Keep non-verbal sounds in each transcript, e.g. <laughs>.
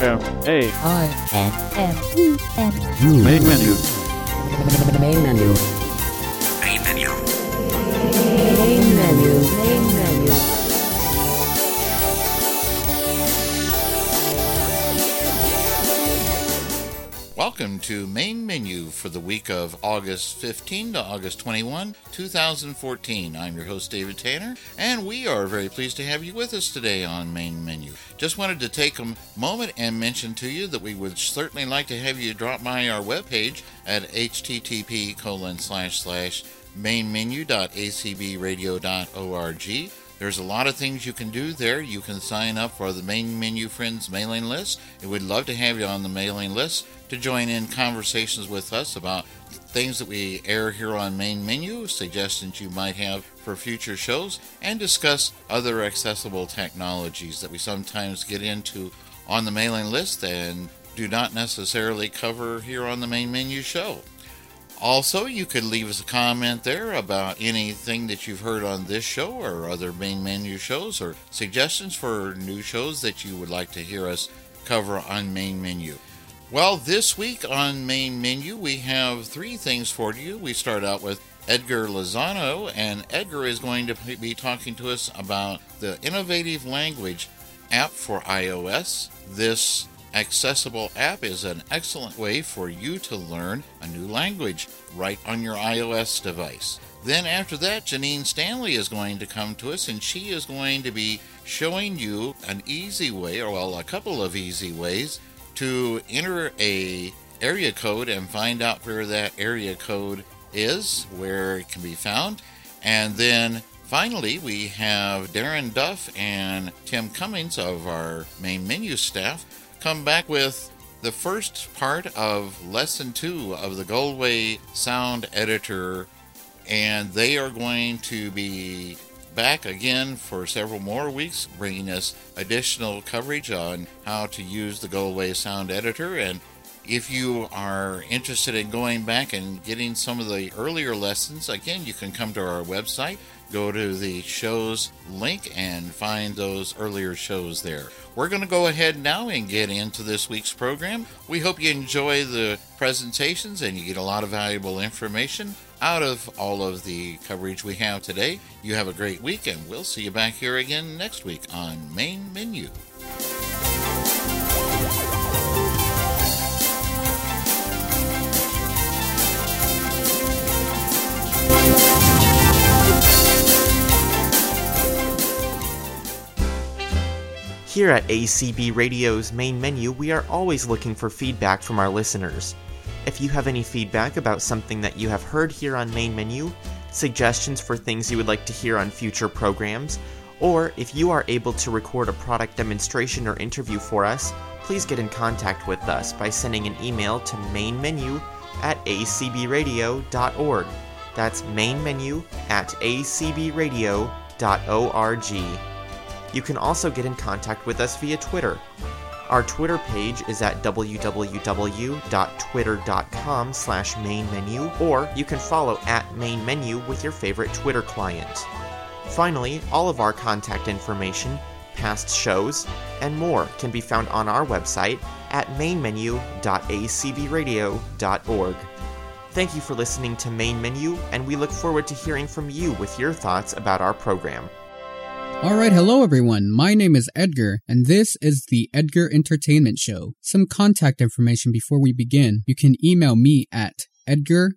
F A I N M E N. U main menu. main menu Welcome to Main Menu for the week of August 15 to August 21, 2014. I'm your host, David Tanner, and we are very pleased to have you with us today on Main Menu. Just wanted to take a moment and mention to you that we would certainly like to have you drop by our webpage at http colon slash slash mainmenu.acbradio.org. There's a lot of things you can do there. You can sign up for the Main Menu Friends mailing list. And we'd love to have you on the mailing list to join in conversations with us about things that we air here on Main Menu, suggestions you might have for future shows, and discuss other accessible technologies that we sometimes get into on the mailing list and do not necessarily cover here on the Main Menu show. Also, you could leave us a comment there about anything that you've heard on this show or other main menu shows or suggestions for new shows that you would like to hear us cover on main menu. Well, this week on main menu, we have three things for you. We start out with Edgar Lozano, and Edgar is going to be talking to us about the innovative language app for iOS. This accessible app is an excellent way for you to learn a new language right on your iOS device. Then, after that, Janine Stanley is going to come to us and she is going to be showing you an easy way, or well, a couple of easy ways to enter a area code and find out where that area code is, where it can be found. And then finally, we have Darren Duff and Tim Cummings of our main menu staff come back with the first part of lesson two of the GoldWave Sound Editor, and they are going to be back again for several more weeks, bringing us additional coverage on how to use the GoldWave Sound Editor. And if you are interested in going back and getting some of the earlier lessons, again, you can come to our website, go to the shows link, and find those earlier shows there. We're going to go ahead now and get into this week's program. We hope you enjoy the presentations and you get a lot of valuable information out of all of the coverage we have today. You have a great week, and we'll see you back here again next week on Main Menu. Here at ACB Radio's main menu, we are always looking for feedback from our listeners. If you have any feedback about something that you have heard here on main menu, suggestions for things you would like to hear on future programs, or if you are able to record a product demonstration or interview for us, please get in contact with us by sending an email to mainmenu at acbradio.org. That's mainmenu at acbradio.org. You can also get in contact with us via Twitter. Our Twitter page is at www.twitter.com slash mainmenu, or you can follow at mainmenu with your favorite Twitter client. Finally, all of our contact information, past shows, and more can be found on our website at mainmenu.acbradio.org. Thank you for listening to Main Menu, and we look forward to hearing from you with your thoughts about our program. Alright, hello everyone. My name is Edgar, and this is the Edgar Entertainment Show. Some contact information before we begin. You can email me at edgar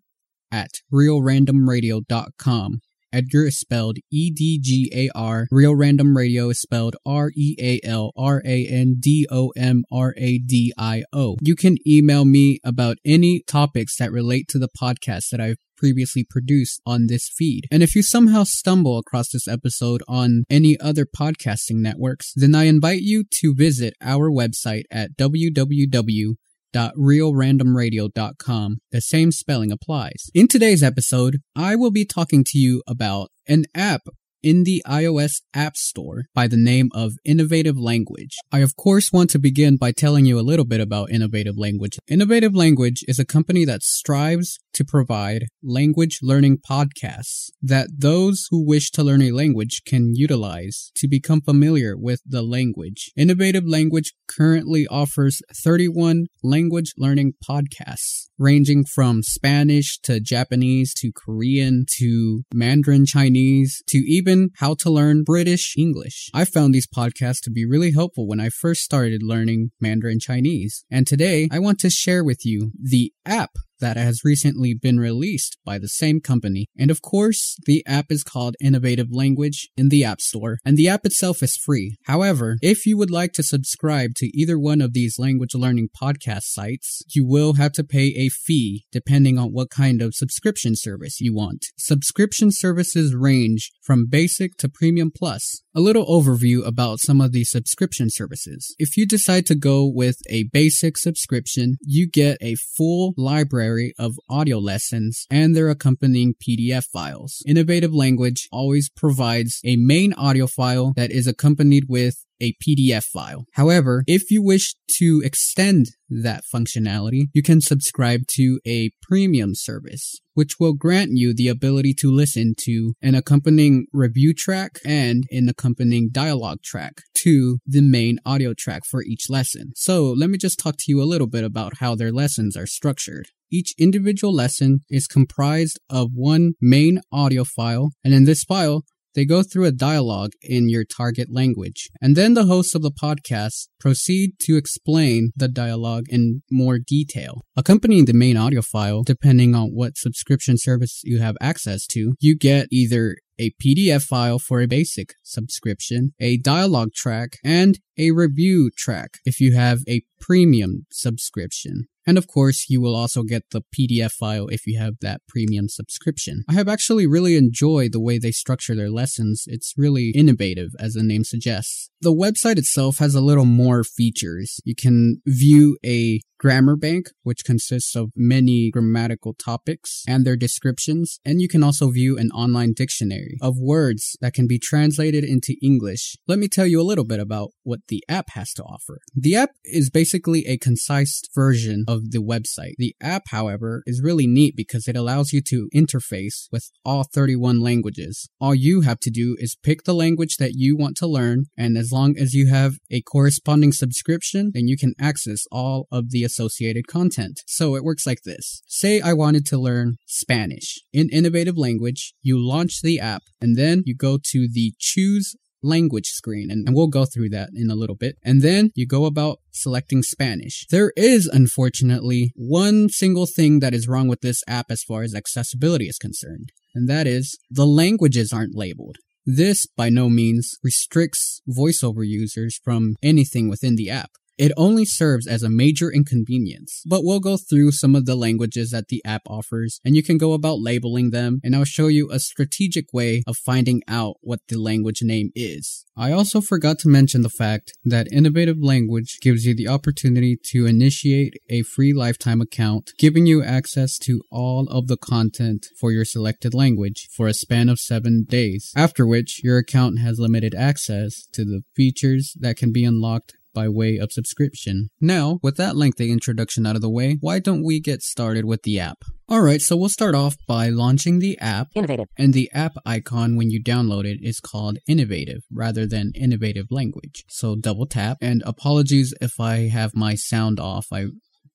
at realrandomradio.com. Edgar is spelled E D G A R. Real Random Radio is spelled R E A L R A N D O M R A D I O. You can email me about any topics that relate to the podcast that I've previously produced on this feed. And if you somehow stumble across this episode on any other podcasting networks, then I invite you to visit our website at www.realrandomradio.com. The same spelling applies. In today's episode, I will be talking to you about an app in the iOS App Store by the name of Innovative Language. I of course want to begin by telling you a little bit about Innovative Language. Innovative Language is a company that strives to provide language learning podcasts that those who wish to learn a language can utilize to become familiar with the language. Innovative Language currently offers 31 language learning podcasts ranging from Spanish to Japanese to Korean to Mandarin Chinese to even how to learn British English. I found these podcasts to be really helpful when I first started learning Mandarin Chinese. And today I want to share with you the app that has recently been released by the same company. And of course, the app is called Innovative Language in the App Store, and the app itself is free. However, if you would like to subscribe to either one of these language learning podcast sites, you will have to pay a fee depending on what kind of subscription service you want. Subscription services range from basic to premium plus. A little overview about some of the subscription services. If you decide to go with a basic subscription, you get a full library of audio lessons and their accompanying PDF files. Innovative Language always provides a main audio file that is accompanied with a PDF file. However, if you wish to extend that functionality, you can subscribe to a premium service, which will grant you the ability to listen to an accompanying review track and an accompanying dialogue track to the main audio track for each lesson. So let me just talk to you a little bit about how their lessons are structured. Each individual lesson is comprised of one main audio file, and in this file, they go through a dialogue in your target language, and then the hosts of the podcast proceed to explain the dialogue in more detail. Accompanying the main audio file, depending on what subscription service you have access to, you get either a PDF file for a basic subscription, a dialogue track, and a review track if you have a premium subscription. And of course, you will also get the PDF file if you have that premium subscription. I have actually really enjoyed the way they structure their lessons. It's really innovative, as the name suggests. The website itself has a little more features. You can view a grammar bank, which consists of many grammatical topics and their descriptions. And you can also view an online dictionary of words that can be translated into English. Let me tell you a little bit about what the app has to offer. The app is basically a concise version of the website. The app, however, is really neat because it allows you to interface with all 31 languages. All you have to do is pick the language that you want to learn, and as long as you have a corresponding subscription, then you can access all of the associated content. So it works like this. Say I wanted to learn Spanish. In Innovative Language, you launch the app and then you go to the choose language screen and, and, we'll go through that in a little bit and then you go about selecting spanish there is unfortunately one single thing that is wrong with this app as far as accessibility is concerned and that is the languages aren't labeled this by no means restricts voiceover users from anything within the app it only serves as a major inconvenience, but we'll go through some of the languages that the app offers and you can go about labeling them and I'll show you a strategic way of finding out what the language name is. I also forgot to mention the fact that Innovative Language gives you the opportunity to initiate a free lifetime account, giving you access to all of the content for your selected language for a span of seven days, after which your account has limited access to the features that can be unlocked by way of subscription. Now, with that lengthy introduction out of the way, why don't we get started with the app? Alright, so we'll start off by launching the app. Innovative. And the app icon when you download it is called Innovative rather than Innovative Language. So double tap, and apologies if I have my sound off. I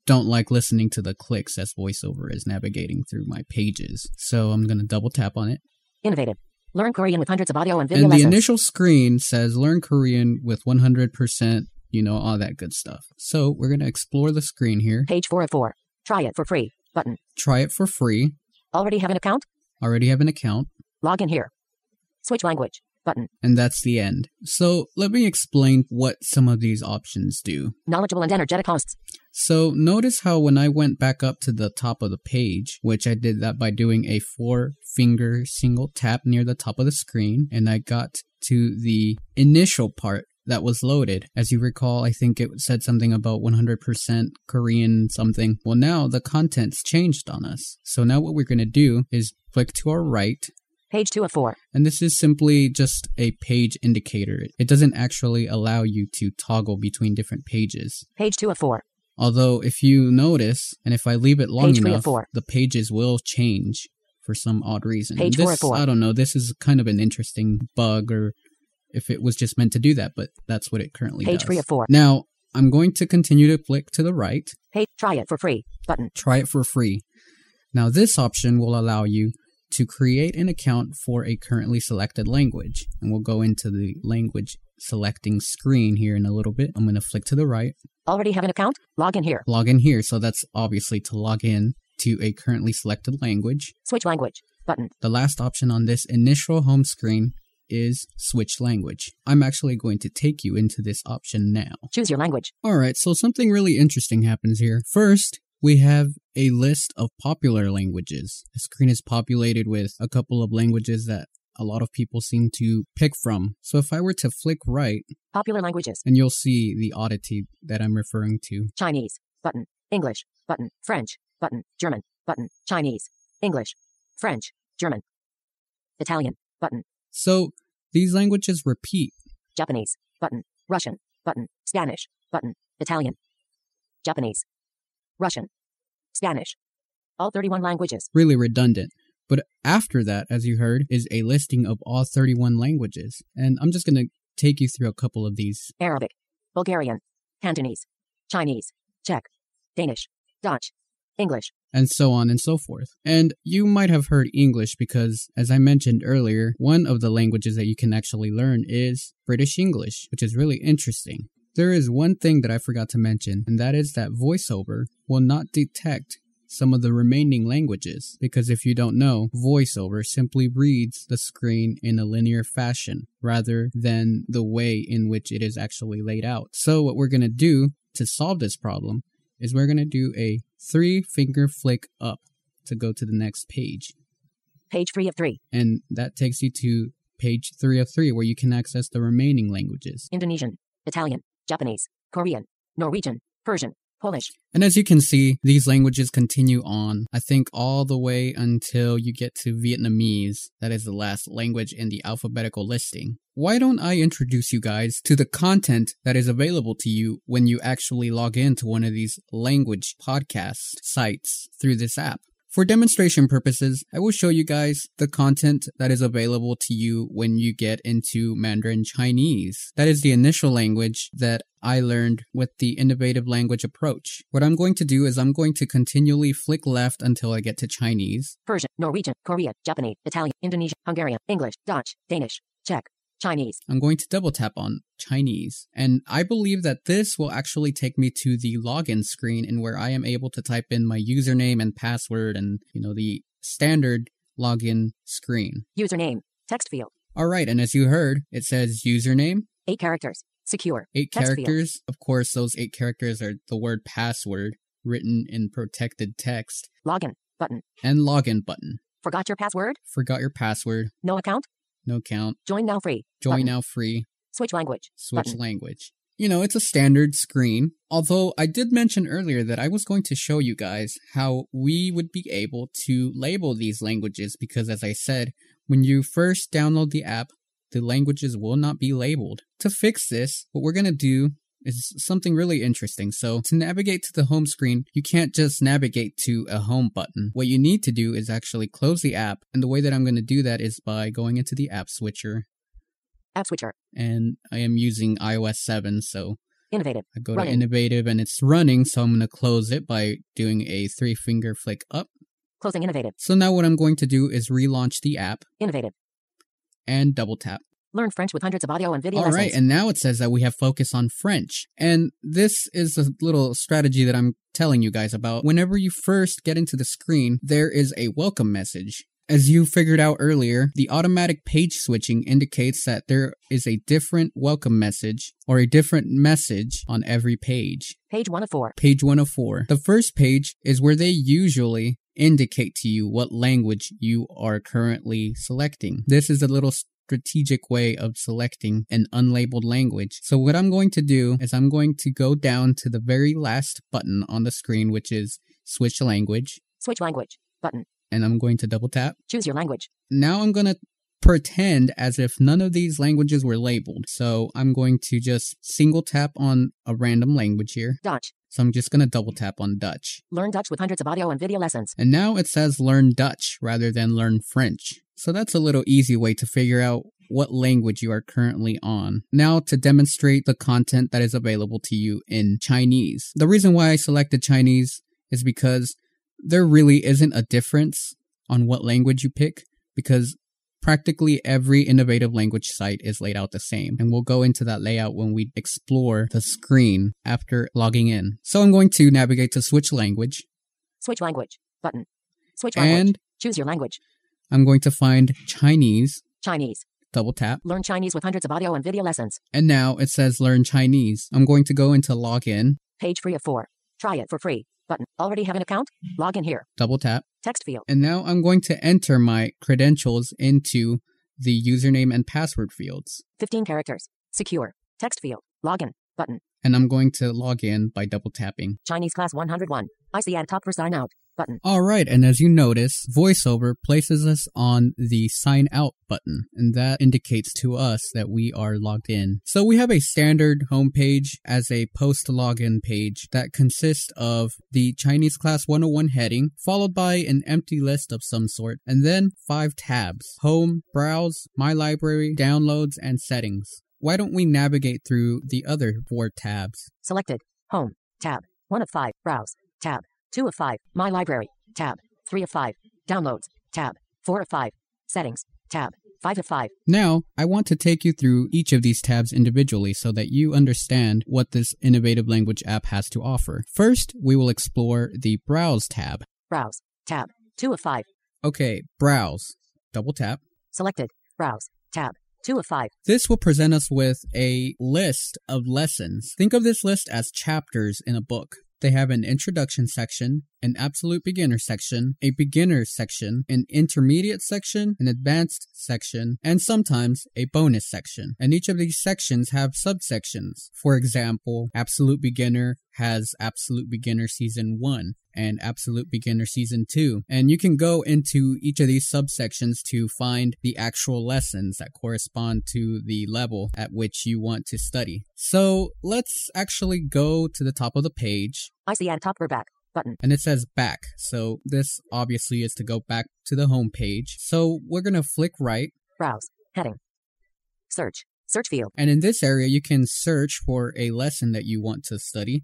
don't like listening to the clicks as VoiceOver is navigating through my pages. So I'm going to double tap on it. Innovative. Learn Korean with hundreds of audio and video And the lessons. initial screen says Learn Korean with 100%, you know, all that good stuff. So we're going to explore the screen here. Page 4 of 4. Try it for free. Button. Try it for free. Already have an account? Already have an account. Log in here. Switch language. Button. And that's the end. So let me explain what some of these options do. Knowledgeable and energetic hosts. So notice how when I went back up to the top of the page, which I did that by doing a four finger single tap near the top of the screen, and I got to the initial part that was loaded. As you recall, I think it said something about 100% Korean something. Well, now the content's changed on us. So now what we're going to do is click to our right Page 2 of 4. And this is simply just a page indicator. It doesn't actually allow you to toggle between different pages. Page 2 of 4. Although, if you notice, and if I leave it long Page enough, the pages will change for some odd reason. Page this, four four. I don't know. This is kind of an interesting bug, or if it was just meant to do that, but that's what it currently Page does. 3 of 4. Now, I'm going to continue to flick to the right. Page try it for free. Button. Try it for free. Now, this option will allow you to create an account for a currently selected language. And we'll go into the language selecting screen here in a little bit. I'm going to flick to the right, Already have an account? Log in here. log in here. So that's obviously to log in to a currently selected language. Switch language. Button. The last option on this initial home screen is switch language. I'm actually going to take you into this option now. Choose your language. Alright, so something really interesting happens here. First, we have a list of popular languages. The screen is populated with a couple of languages that a lot of people seem to pick from. So if I were to flick right, Popular languages. and you'll see the oddity that I'm referring to. Chinese. Button. English. Button. French. Button. German. Button. Chinese. English. French. German. Italian. Button. So these languages repeat. Japanese. Button. Russian. Button. Spanish. Button. Italian. Japanese. Russian. Spanish. All 31 languages. really redundant. But after that, as you heard, is a listing of all 31 languages. And I'm just going to take you through a couple of these. Arabic. Bulgarian. Cantonese. Chinese. Czech. Danish. Dutch. English. and so on and so forth. And you might have heard English because, as I mentioned earlier, one of the languages that you can actually learn is British English, which is really interesting. There is one thing that I forgot to mention, and that is that VoiceOver will not detect some of the remaining languages because if you don't know, VoiceOver simply reads the screen in a linear fashion rather than the way in which it is actually laid out. So what we're going to do to solve this problem is we're going to do a three finger flick up to go to the next page. Page 3 of 3. And that takes you to page three of three where you can access the remaining languages. Indonesian. Italian. Japanese. Korean. Norwegian. Persian. Polish. And as you can see, these languages continue on, I think all the way until you get to Vietnamese. That is the last language in the alphabetical listing. Why don't I introduce you guys to the content that is available to you when you actually log into one of these language podcast sites through this app? For demonstration purposes, I will show you guys the content that is available to you when you get into Mandarin Chinese. That is the initial language that I learned with the innovative language approach. What I'm going to do is I'm going to continually flick left until I get to Chinese. Persian. Norwegian. Korean. Japanese. Italian. Indonesian. Hungarian. English. Dutch. Danish. Czech. Chinese. I'm going to double tap on Chinese. And I believe that this will actually take me to the login screen and where I am able to type in my username and password and, you know, the standard login screen. Username. Text field. All right, and as you heard, it says username, 8 characters. Secure. eight Text field. characters. Of course, those eight characters are the word password written in protected text Login. Button. and login button. Forgot your password? Forgot your password, No account? No count, Join now free. join Button. now free, Switch language. switch Button. language. You know, it's a standard screen. Although I did mention earlier that I was going to show you guys how we would be able to label these languages because, as I said, when you first download the app, the languages will not be labeled. To fix this, what we're going to do is something really interesting. So, to navigate to the home screen, you can't just navigate to a home button. What you need to do is actually close the app. And the way that I'm going to do that is by going into the app switcher. App switcher. And I am using iOS 7, so Innovative. I go Running. to innovative and it's running, so I'm going to close it by doing a three finger flick up. Closing innovative. So now what I'm going to do is relaunch the app Innovative. and double tap. Learn French with hundreds of audio and video All lessons. right, and now it says that we have focus on French. And this is a little strategy that I'm telling you guys about. Whenever you first get into the screen, there is a welcome message. As you figured out earlier, the automatic page switching indicates that there is a different welcome message or a different message on every page. Page 1 of 4. Page 104. The first page is where they usually indicate to you what language you are currently selecting. This is a little strategic way of selecting an unlabeled language. So what I'm going to do is I'm going to go down to the very last button on the screen, which is switch language. Switch language. Button. and I'm going to double tap. Choose your language. Now I'm going to pretend as if none of these languages were labeled. So I'm going to just single tap on a random language here. Dutch. So I'm just going to double tap on Dutch. Learn Dutch with hundreds of audio and video lessons. And now it says learn Dutch rather than learn French. So that's a little easy way to figure out what language you are currently on. Now to demonstrate the content that is available to you in Chinese. The reason why I selected Chinese is because there really isn't a difference on what language you pick because practically every innovative language site is laid out the same. And we'll go into that layout when we explore the screen after logging in. So I'm going to navigate to switch language Switch language. Button. Switch language. and Choose your language. I'm going to find Chinese, Chinese. double tap. Learn Chinese with hundreds of audio and video lessons. And now it says learn Chinese. I'm going to go into login, Page free of four. Try it for free. Button. Already have an account? Log in here. double tap. Text field. And now I'm going to enter my credentials into the username and password fields. 15 characters. Secure. Text field. Login. Button. And I'm going to log in by double tapping. Chinese class 101. I see at top for sign out. Button. Alright, and as you notice, VoiceOver places us on the sign out button, and that indicates to us that we are logged in. So we have a standard homepage as a post login page that consists of the Chinese Class 101 heading, followed by an empty list of some sort, and then five tabs Home, Browse, My Library, Downloads, and Settings. Why don't we navigate through the other four tabs? Selected. Home. Tab. 1 of 5. Browse. Tab. 2 of 5. My library. Tab. 3 of 5. Downloads. Tab. 4 of 5. Settings. Tab. 5 of 5. Now, I want to take you through each of these tabs individually so that you understand what this innovative language app has to offer. First, we will explore the Browse tab. Browse. Tab. 2 of 5. Okay, Browse. Double tap. Selected. Browse. Tab. 2 of 5. This will present us with a list of lessons. Think of this list as chapters in a book. They have an introduction section, an absolute beginner section, a beginner section, an intermediate section, an advanced section, and sometimes a bonus section. And each of these sections have subsections. For example, absolute beginner has absolute beginner season 1 and absolute beginner season 2 and you can go into each of these subsections to find the actual lessons that correspond to the level at which you want to study so let's actually go to the top of the page I see at top for back. Button. and it says back so this obviously is to go back to the home page so we're going to flick right Browse. Heading. Search. Search field. and in this area you can search for a lesson that you want to study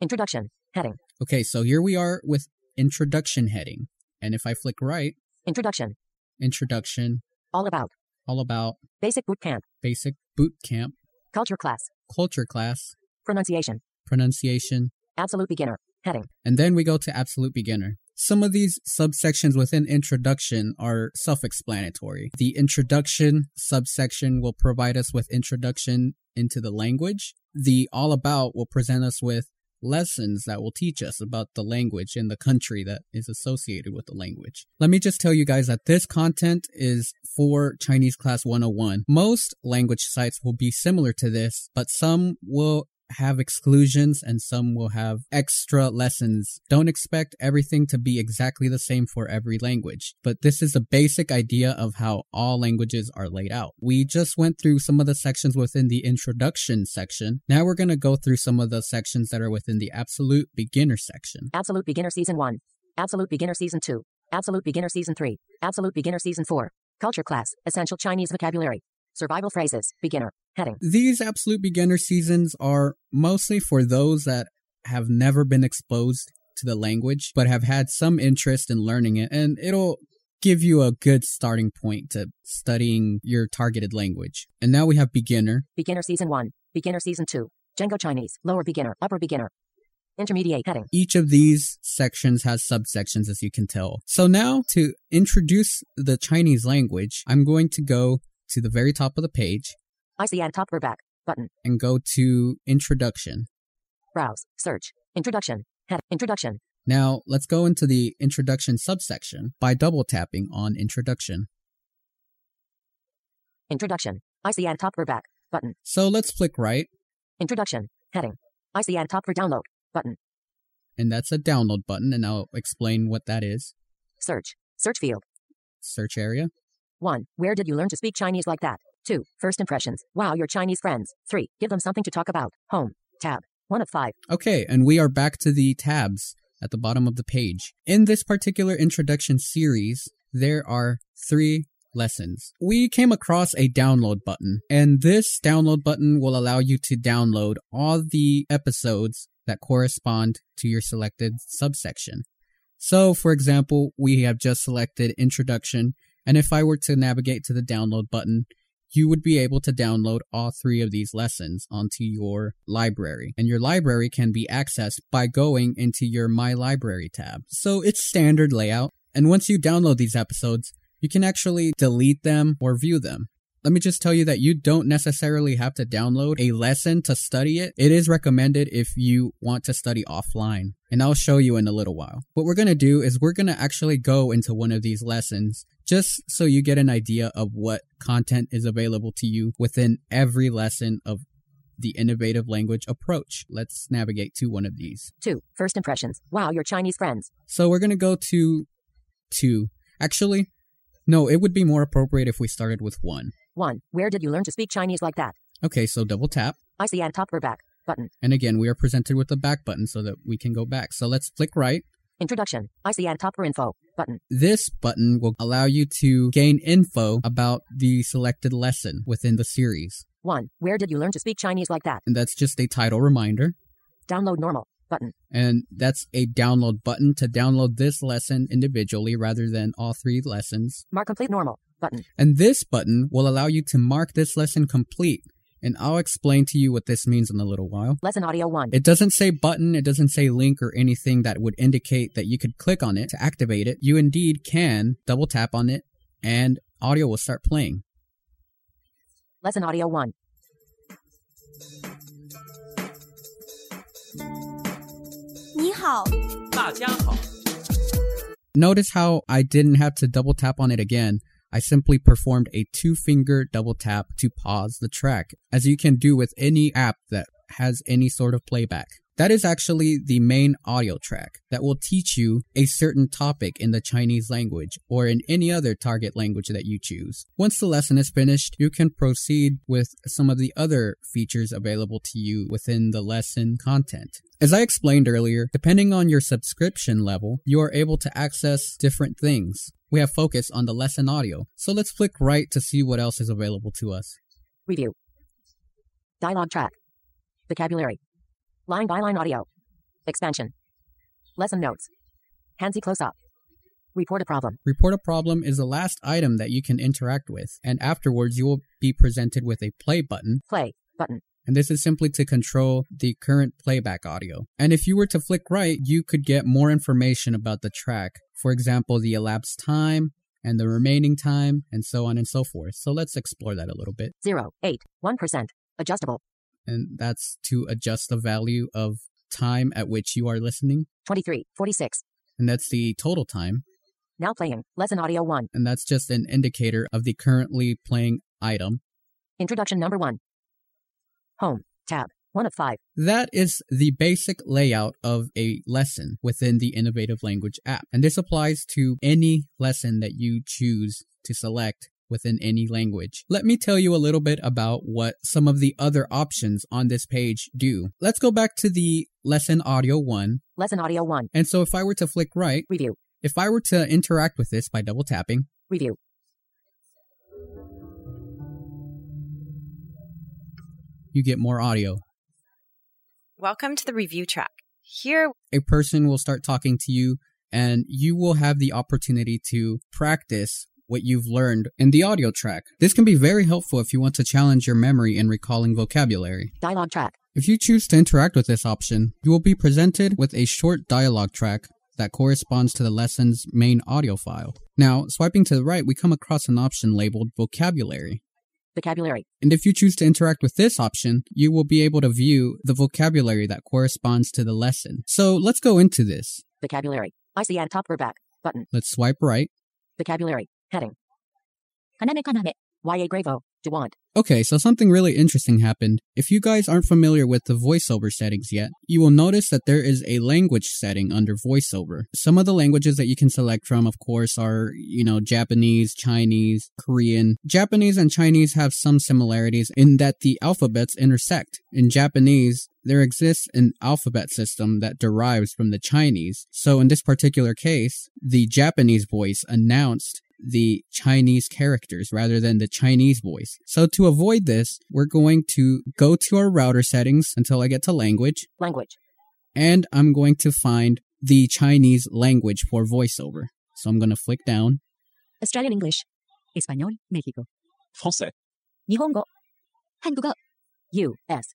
Introduction. Heading. okay so here we are with introduction heading and if i flick right Introduction. introduction All about. all about Basic boot camp. basic boot camp, Culture class. culture class, Pronunciation. pronunciation, Absolute beginner. Heading. and then we go to absolute beginner. Some of these subsections within introduction are self-explanatory. The introduction subsection will provide us with introduction into the language. The all about will present us with lessons that will teach us about the language and the country that is associated with the language. Let me just tell you guys that this content is for Chinese Class 101. Most language sites will be similar to this, but some will have exclusions and some will have extra lessons. Don't expect everything to be exactly the same for every language, but this is a basic idea of how all languages are laid out. We just went through some of the sections within the introduction section. Now we're going to go through some of the sections that are within the absolute beginner section. Absolute beginner season 1. Absolute beginner season 2. Absolute beginner season 3. Absolute beginner season 4. Culture class. Essential Chinese vocabulary. Survival phrases. Beginner. Heading. These absolute beginner seasons are mostly for those that have never been exposed to the language, but have had some interest in learning it, and it'll give you a good starting point to studying your targeted language. And now we have beginner. Beginner season 1. Beginner season 2. Django Chinese. Lower beginner. Upper beginner. Intermediate. Heading. Each of these sections has subsections, as you can tell. So now to introduce the Chinese language, I'm going to go to the very top of the page I see at top or back. Button. and go to introduction. Browse. Search. Introduction. Head. Introduction. Now, let's go into the introduction subsection by double tapping on introduction. Introduction. I see top or back. Button. So let's click right, Introduction. Heading. I see top for download. Button. and that's a download button, and I'll explain what that is. Search. Search field. Search area. 1. Where did you learn to speak Chinese like that? 2. First impressions. Wow, your Chinese friends. 3. Give them something to talk about. Home. Tab. 1 of 5. Okay, and we are back to the tabs at the bottom of the page. In this particular introduction series, there are three lessons. We came across a download button, and this download button will allow you to download all the episodes that correspond to your selected subsection. So, for example, we have just selected introduction, and if I were to navigate to the download button, you would be able to download all three of these lessons onto your library. And your library can be accessed by going into your My Library tab. So it's standard layout. And once you download these episodes, you can actually delete them or view them. Let me just tell you that you don't necessarily have to download a lesson to study it. It is recommended if you want to study offline. And I'll show you in a little while. What we're going to do is we're going to actually go into one of these lessons just so you get an idea of what content is available to you within every lesson of the innovative language approach. Let's navigate to one of these. 2. First impressions. Wow, your Chinese friends. So we're going to go to two. Actually, no, it would be more appropriate if we started with one. 1. Where did you learn to speak Chinese like that? Okay, so double tap. I see at top or back. Button. And again, we are presented with the back button so that we can go back. So let's click right. Introduction. I see at top or info. Button. This button will allow you to gain info about the selected lesson within the series. 1. Where did you learn to speak Chinese like that? And that's just a title reminder. Download normal. Button. And that's a download button to download this lesson individually rather than all three lessons. Mark complete normal button. And this button will allow you to mark this lesson complete. And I'll explain to you what this means in a little while. Lesson audio one. It doesn't say button, it doesn't say link or anything that would indicate that you could click on it to activate it. You indeed can double tap on it and audio will start playing. Lesson audio one. Notice how I didn't have to double tap on it again. I simply performed a two finger double tap to pause the track, as you can do with any app that has any sort of playback. That is actually the main audio track that will teach you a certain topic in the Chinese language or in any other target language that you choose. Once the lesson is finished, you can proceed with some of the other features available to you within the lesson content. As I explained earlier, depending on your subscription level, you are able to access different things. We have focus on the lesson audio, so let's flick right to see what else is available to us. Review. Dialogue track. Vocabulary. Line by line audio. Expansion. Lesson notes. Hanzi close up. Report a problem. Report a problem is the last item that you can interact with, and afterwards you will be presented with a play button, Play. Button. And this is simply to control the current playback audio. And if you were to flick right, you could get more information about the track. For example, the elapsed time and the remaining time, and so on and so forth. So let's explore that a little bit. 0. 8. 1%. Adjustable. And that's to adjust the value of time at which you are listening. 23. 46. And that's the total time. Now playing. Lesson audio 1. And that's just an indicator of the currently playing item. Introduction number 1. Home. Tab. 1 of 5. That is the basic layout of a lesson within the Innovative Language app. And this applies to any lesson that you choose to select within any language. Let me tell you a little bit about what some of the other options on this page do. Let's go back to the lesson audio one. Lesson audio 1. And so if I were to flick right, Review. if I were to interact with this by double tapping, Review. You get more audio. welcome to the review track. Here, a person will start talking to you and you will have the opportunity to practice what you've learned in the audio track. This can be very helpful if you want to challenge your memory in recalling vocabulary. Dialogue track. If you choose to interact with this option, you will be presented with a short dialogue track that corresponds to the lesson's main audio file. Now, swiping to the right, we come across an option labeled vocabulary vocabulary. And if you choose to interact with this option, you will be able to view the vocabulary that corresponds to the lesson. So let's go into this. Vocabulary. I see at top or back button. Let's swipe right. Vocabulary. Heading. Kaname kaname. Ya Gravo. Duwant. Okay, so something really interesting happened. If you guys aren't familiar with the voiceover settings yet, you will notice that there is a language setting under voiceover. Some of the languages that you can select from, of course, are, you know, Japanese, Chinese, Korean. Japanese and Chinese have some similarities in that the alphabets intersect. In Japanese, there exists an alphabet system that derives from the Chinese. So in this particular case, the Japanese voice announced the Chinese characters rather than the Chinese voice. So to avoid this, we're going to go to our router settings until I get to language, Language. and I'm going to find the Chinese language for voiceover. So I'm going to flick down. Australian English. Español, México. français, 日本语. 한국어. US.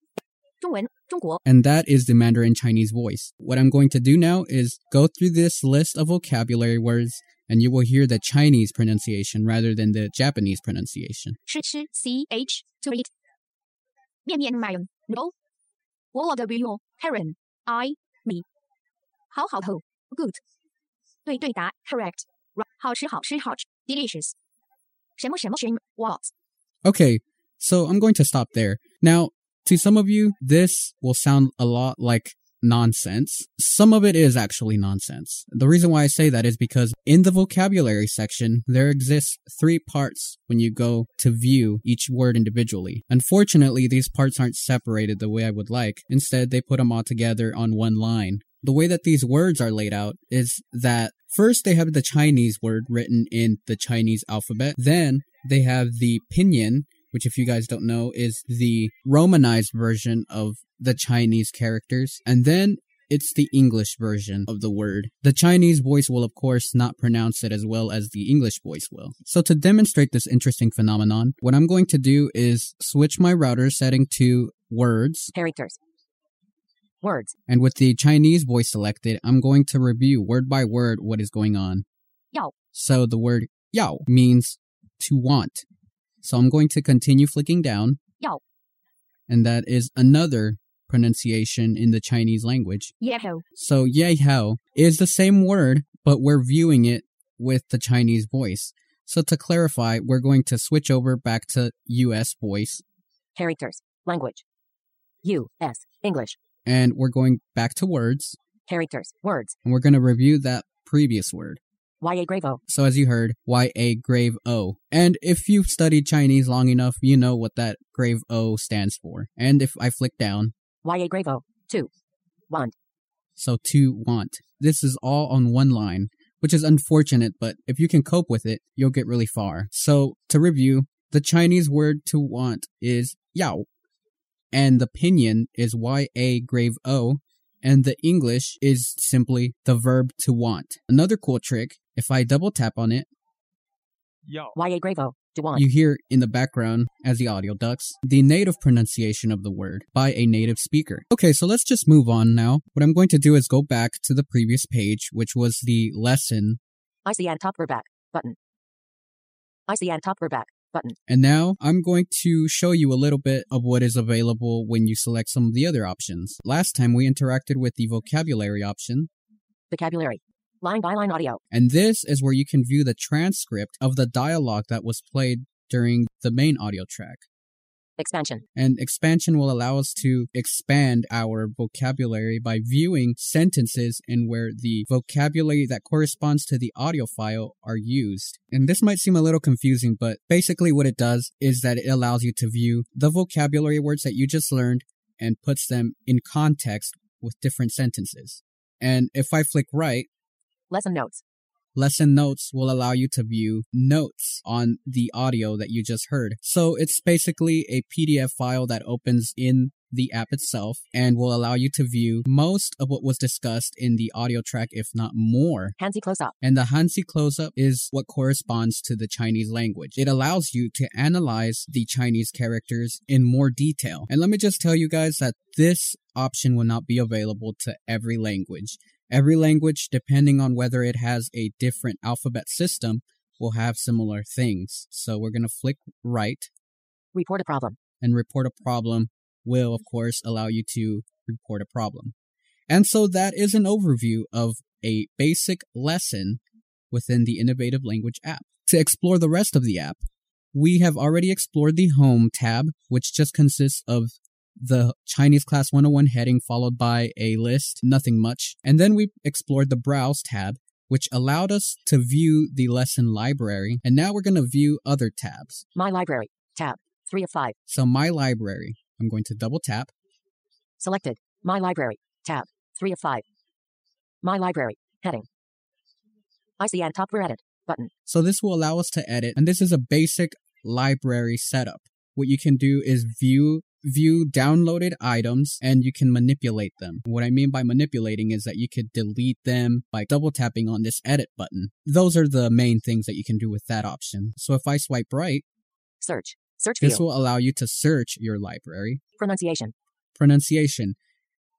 中文,中国. and that is the Mandarin Chinese voice. What I'm going to do now is go through this list of vocabulary words and you will hear the Chinese pronunciation rather than the Japanese pronunciation. 是吃 C H to eat. 面面买 no. 我我的 will Karen I me. 好好头 good. 对对答 correct. 好吃好吃好吃 delicious. 什么什么什么 what. Okay, so I'm going to stop there. Now, to some of you, this will sound a lot like nonsense. Some of it is actually nonsense. The reason why I say that is because in the vocabulary section, there exists three parts when you go to view each word individually. Unfortunately, these parts aren't separated the way I would like. Instead, they put them all together on one line. The way that these words are laid out is that first they have the Chinese word written in the Chinese alphabet. Then they have the pinyin, which if you guys don't know is the romanized version of the Chinese characters. And then it's the English version of the word. The Chinese voice will of course not pronounce it as well as the English voice will. So to demonstrate this interesting phenomenon, what I'm going to do is switch my rotor setting to words. Characters. Words. And with the Chinese voice selected, I'm going to review word by word what is going on. Yao. So the word yao means to want. So I'm going to continue flicking down. Yao. And that is another pronunciation in the Chinese language. Yeho. So yei hao is the same word, but we're viewing it with the Chinese voice. So to clarify, we're going to switch over back to US voice Characters. Language. U.S. English. and we're going back to words Characters. Words. and we're going to review that previous word. Y.A. Gravo. So as you heard, Y-A grave O. And if you've studied Chinese long enough, you know what that grave O stands for. And if I flick down, Y.A. Gravo. Two. Want. so to want. This is all on one line, which is unfortunate, but if you can cope with it, you'll get really far. So to review, the Chinese word to want is yao, and the pinyin is Y-A grave O, and the English is simply the verb to want. Another cool trick, if I double tap on it, Yao, Y.A. Gravo. To want. you hear in the background, as the audio ducks, the native pronunciation of the word by a native speaker. Okay, so let's just move on now. What I'm going to do is go back to the previous page, which was the lesson, I see add top verb back. Button. I see add top verb back. Button. and now I'm going to show you a little bit of what is available when you select some of the other options. Last time we interacted with the vocabulary option, Vocabulary. Line by line audio. and this is where you can view the transcript of the dialogue that was played during the main audio track. Expansion. And expansion will allow us to expand our vocabulary by viewing sentences in where the vocabulary that corresponds to the audio file are used. And this might seem a little confusing, but basically what it does is that it allows you to view the vocabulary words that you just learned and puts them in context with different sentences. And if I flick right, Lesson notes. Lesson notes will allow you to view notes on the audio that you just heard. So it's basically a PDF file that opens in the app itself and will allow you to view most of what was discussed in the audio track, if not more. Hanzi close up. And the Hanzi close-up is what corresponds to the Chinese language. It allows you to analyze the Chinese characters in more detail. And let me just tell you guys that this option will not be available to every language. Every language, depending on whether it has a different alphabet system, will have similar things. So we're going to flick right Report a problem. and report a problem will, of course, allow you to report a problem. And so that is an overview of a basic lesson within the Innovative Language app. To explore the rest of the app, we have already explored the Home tab, which just consists of the Chinese Class 101 heading followed by a list, nothing much. And then we explored the Browse tab, which allowed us to view the lesson library. And now we're going to view other tabs. My library. Tab. 3 of 5. So, My Library, I'm going to double tap. Selected. My library. Tab. 3 of 5. My library. Heading. I see add top for edit. Button. So this will allow us to edit, and this is a basic library setup. What you can do is view view downloaded items and you can manipulate them. What I mean by manipulating is that you could delete them by double tapping on this edit button. Those are the main things that you can do with that option. So if I swipe right, Search. Search this field. will allow you to search your library Pronunciation. pronunciation.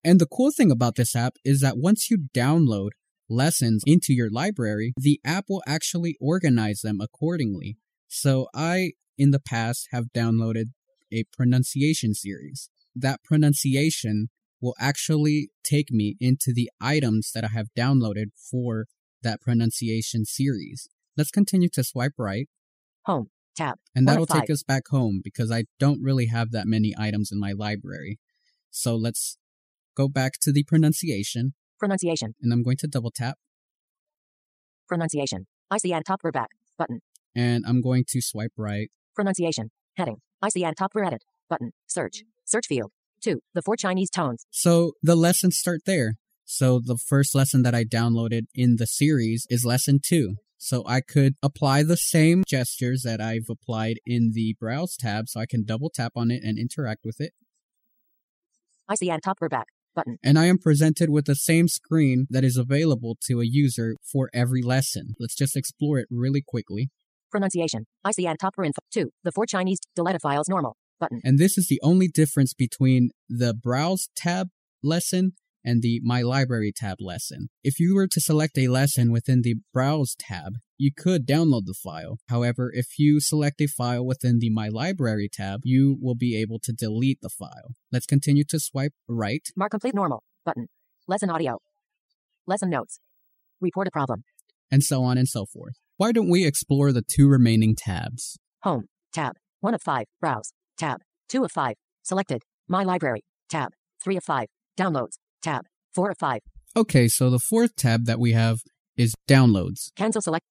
And the cool thing about this app is that once you download lessons into your library, the app will actually organize them accordingly. So I, in the past, have downloaded a pronunciation series. That pronunciation will actually take me into the items that I have downloaded for that pronunciation series. Let's continue to swipe right, Home. Tab. and that'll take us back home because I don't really have that many items in my library. So let's go back to the pronunciation, Pronunciation. and I'm going to double tap, Pronunciation. I see add top for back. Button. and I'm going to swipe right. Pronunciation. Heading. I see add top for edit. Button. Search. Search field. 2. The four Chinese tones. So the lessons start there. So the first lesson that I downloaded in the series is lesson two. So I could apply the same gestures that I've applied in the browse tab. So I can double tap on it and interact with it. I see add top for back. Button. And I am presented with the same screen that is available to a user for every lesson. Let's just explore it really quickly. Pronunciation. I see add top for info. 2. The four Chinese delete files normal. Button. And this is the only difference between the Browse tab lesson and the My Library tab lesson. If you were to select a lesson within the Browse tab, you could download the file. However, if you select a file within the My Library tab, you will be able to delete the file. Let's continue to swipe right. Mark complete normal. Button. Lesson audio. Lesson notes. Report a problem. and so on and so forth. Why don't we explore the two remaining tabs? Home. Tab. 1 of 5. Browse. Tab. 2 of 5. Selected. My library. Tab. 3 of 5. Downloads. Tab. 4 of 5. Okay, so the fourth tab that we have is downloads. Cancel select.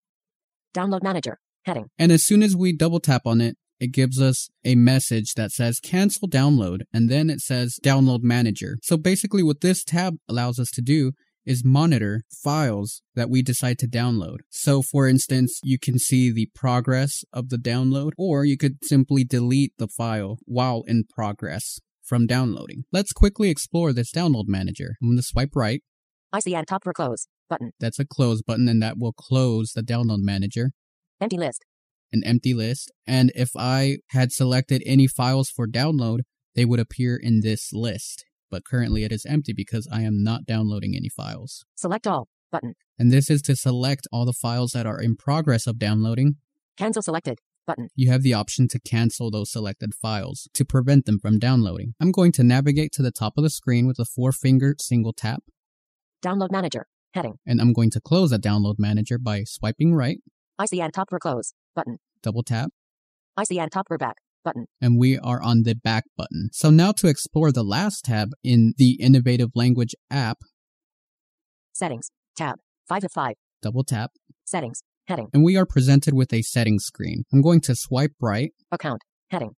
Download manager. Heading. And as soon as we double tap on it, it gives us a message that says cancel download and then it says download manager. So basically what this tab allows us to do is monitor files that we decide to download. So for instance, you can see the progress of the download or you could simply delete the file while in progress from downloading. Let's quickly explore this download manager. I'm going to swipe right. I see add top for close. Button. That's a close button and that will close the download manager. Empty list. an empty list. And if I had selected any files for download, they would appear in this list. But currently it is empty because I am not downloading any files. Select all. Button. And this is to select all the files that are in progress of downloading. Cancel selected. Button. You have the option to cancel those selected files to prevent them from downloading. I'm going to navigate to the top of the screen with a four finger single tap, Download manager. Heading. and I'm going to close the download manager by swiping right, I see add top for close. Button. double tap, I see add top for back. Button. and we are on the back button. So now to explore the last tab in the Innovative Language app, Settings. Tab. 5 of 5. double tap, Settings. Heading. and we are presented with a settings screen. I'm going to swipe right. Account. Heading.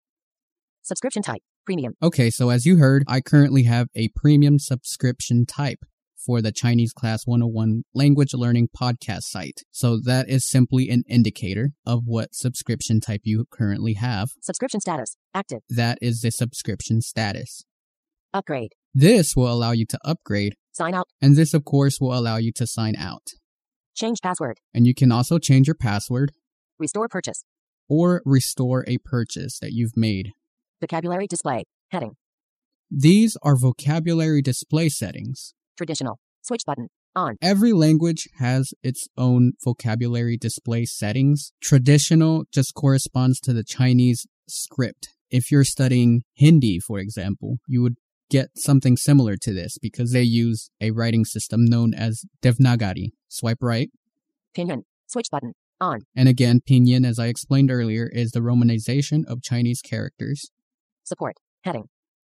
Subscription type. Premium. Okay, so as you heard, I currently have a premium subscription type for the Chinese Class 101 language learning podcast site. So that is simply an indicator of what subscription type you currently have. Subscription status. Active. That is the subscription status. Upgrade. This will allow you to upgrade, Sign out. and this, of course, will allow you to sign out. Change password. And you can also change your password Restore purchase. or restore a purchase that you've made. Vocabulary display. Heading. These are vocabulary display settings. Traditional. Switch button. On. Every language has its own vocabulary display settings. Traditional just corresponds to the Chinese script. If you're studying Hindi, for example, you would get something similar to this because they use a writing system known as Devanagari. Swipe right, Pinyin. Switch button. On. And again, pinyin, as I explained earlier, is the romanization of Chinese characters. Support. Heading.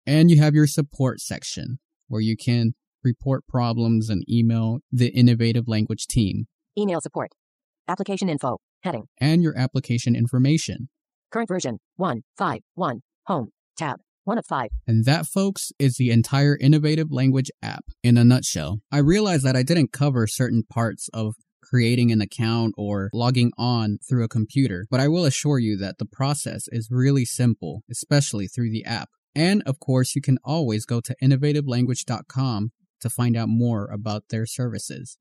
And you have your support section where you can report problems and email the innovative language team Email support. Application info. Heading. and your application information. Current version. 1. 5. 1. Home. Tab. 1 of 5. And that, folks, is the entire innovative language app in a nutshell. I realize that I didn't cover certain parts of creating an account or logging on through a computer, but I will assure you that the process is really simple, especially through the app. And of course, you can always go to innovativelanguage.com to find out more about their services.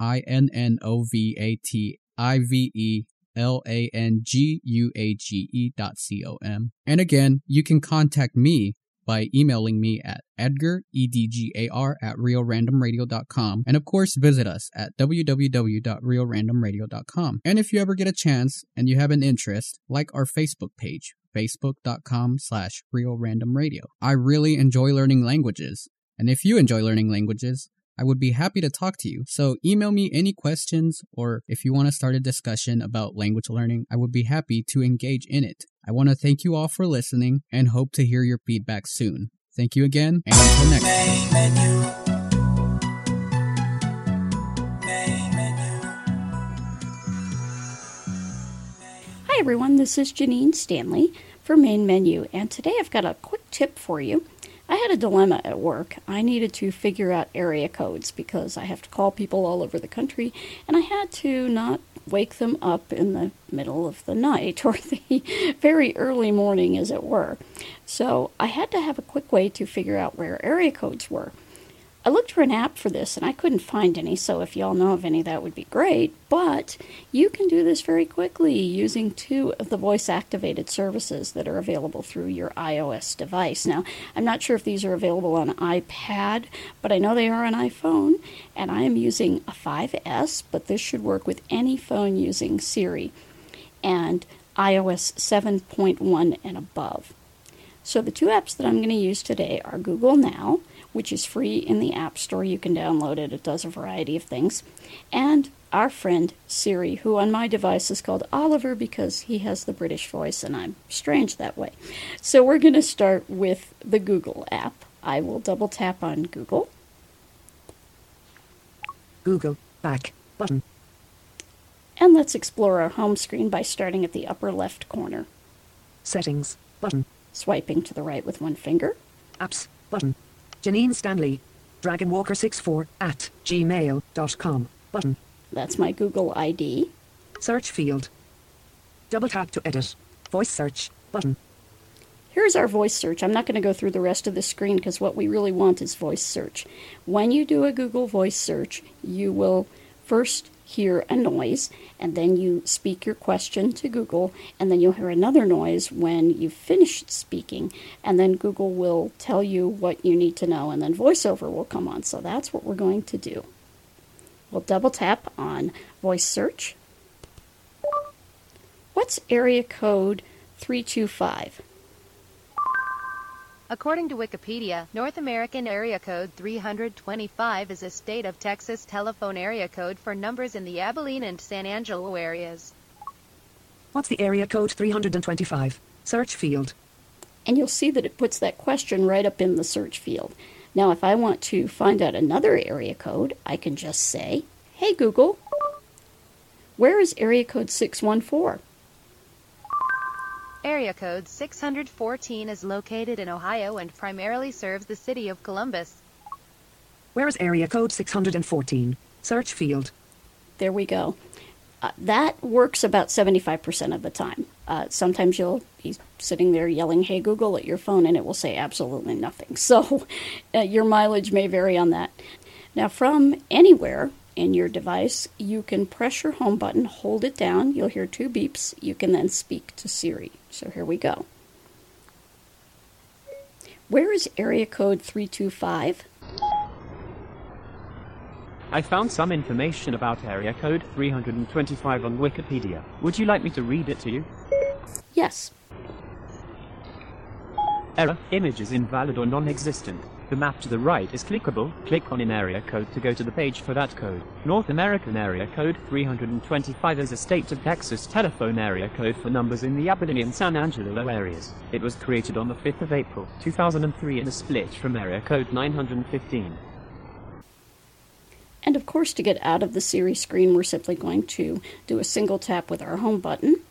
I N N O V A T I V E L A N G U A G E dot C O M. And again, you can contact me by emailing me at edgar, E-D-G-A-R, at realrandomradio.com. And of course, visit us at www.realrandomradio.com. And if you ever get a chance and you have an interest, like our Facebook page, facebook.com slash realrandomradio. I really enjoy learning languages. And if you enjoy learning languages, I would be happy to talk to you. So email me any questions or if you want to start a discussion about language learning, I would be happy to engage in it. I want to thank you all for listening and hope to hear your feedback soon. Thank you again and until next time. Hi everyone, this is Janine Stanley for Main Menu, and today I've got a quick tip for you. I had a dilemma at work. I needed to figure out area codes because I have to call people all over the country, and I had to not wake them up in the middle of the night <laughs> or the very early morning, as it were. So I had to have a quick way to figure out where area codes were. I looked for an app for this and I couldn't find any, so if y'all know of any, that would be great. But you can do this very quickly using two of the voice activated services that are available through your iOS device. Now, I'm not sure if these are available on iPad, but I know they are on iPhone, and I am using a 5S, but this should work with any phone using Siri and iOS 7.1 and above. So the two apps that I'm going to use today are Google Now, which is free in the App Store. You can download it. It does a variety of things. And our friend Siri, who on my device is called Oliver because he has the British voice and I'm strange that way. So we're going to start with the Google app. I will double tap on Google. Google. Back. Button. And let's explore our home screen by starting at the upper left corner, Settings. Button. swiping to the right with one finger. Apps. Button. Janine Stanley. Dragonwalker64 at gmail.com. Button. That's my Google ID. Search field. Double tap to edit. Voice search. Button. Here's our voice search. I'm not going to go through the rest of the screen because what we really want is voice search. When you do a Google voice search, you will first hear a noise and then you speak your question to Google and then you'll hear another noise when you've finished speaking and then Google will tell you what you need to know and then voiceover will come on. So that's what we're going to do. We'll double tap on voice search. What's area code 325? According to Wikipedia, North American Area Code 325 is a state of Texas telephone area code for numbers in the Abilene and San Angelo areas. What's the area code 325? Search field. and you'll see that it puts that question right up in the search field. Now, if I want to find out another area code, I can just say, Hey Google, where is area code 614? Area code 614 is located in Ohio and primarily serves the city of Columbus. Where is area code 614? Search field. There we go. Uh, that works about 75% of the time. Uh, sometimes you'll be sitting there yelling, Hey Google, at your phone, and it will say absolutely nothing. <laughs> So uh, your mileage may vary on that. Now, from anywhere in your device, you can press your home button, hold it down, you'll hear two beeps. You can then speak to Siri. So here we go. Where is area code 325? I found some information about area code 325 on Wikipedia. Would you like me to read it to you? Yes. Error, image is invalid or non-existent. The map to the right is clickable. Click on an area code to go to the page for that code. North American area code 325 is a state of Texas telephone area code for numbers in the Abilene and San Angelo areas. It was created on the 5th of April 2003 in a split from area code 915. And of course, to get out of the Siri screen, we're simply going to do a single tap with our home button.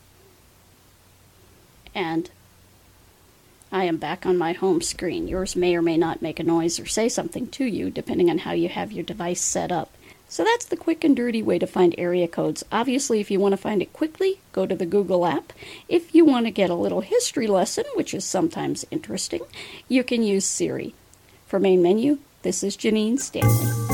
And I am back on my home screen. Yours may or may not make a noise or say something to you, depending on how you have your device set up. So that's the quick and dirty way to find area codes. Obviously, if you want to find it quickly, go to the Google app. If you want to get a little history lesson, which is sometimes interesting, you can use Siri. For main menu, this is Janine Stanley.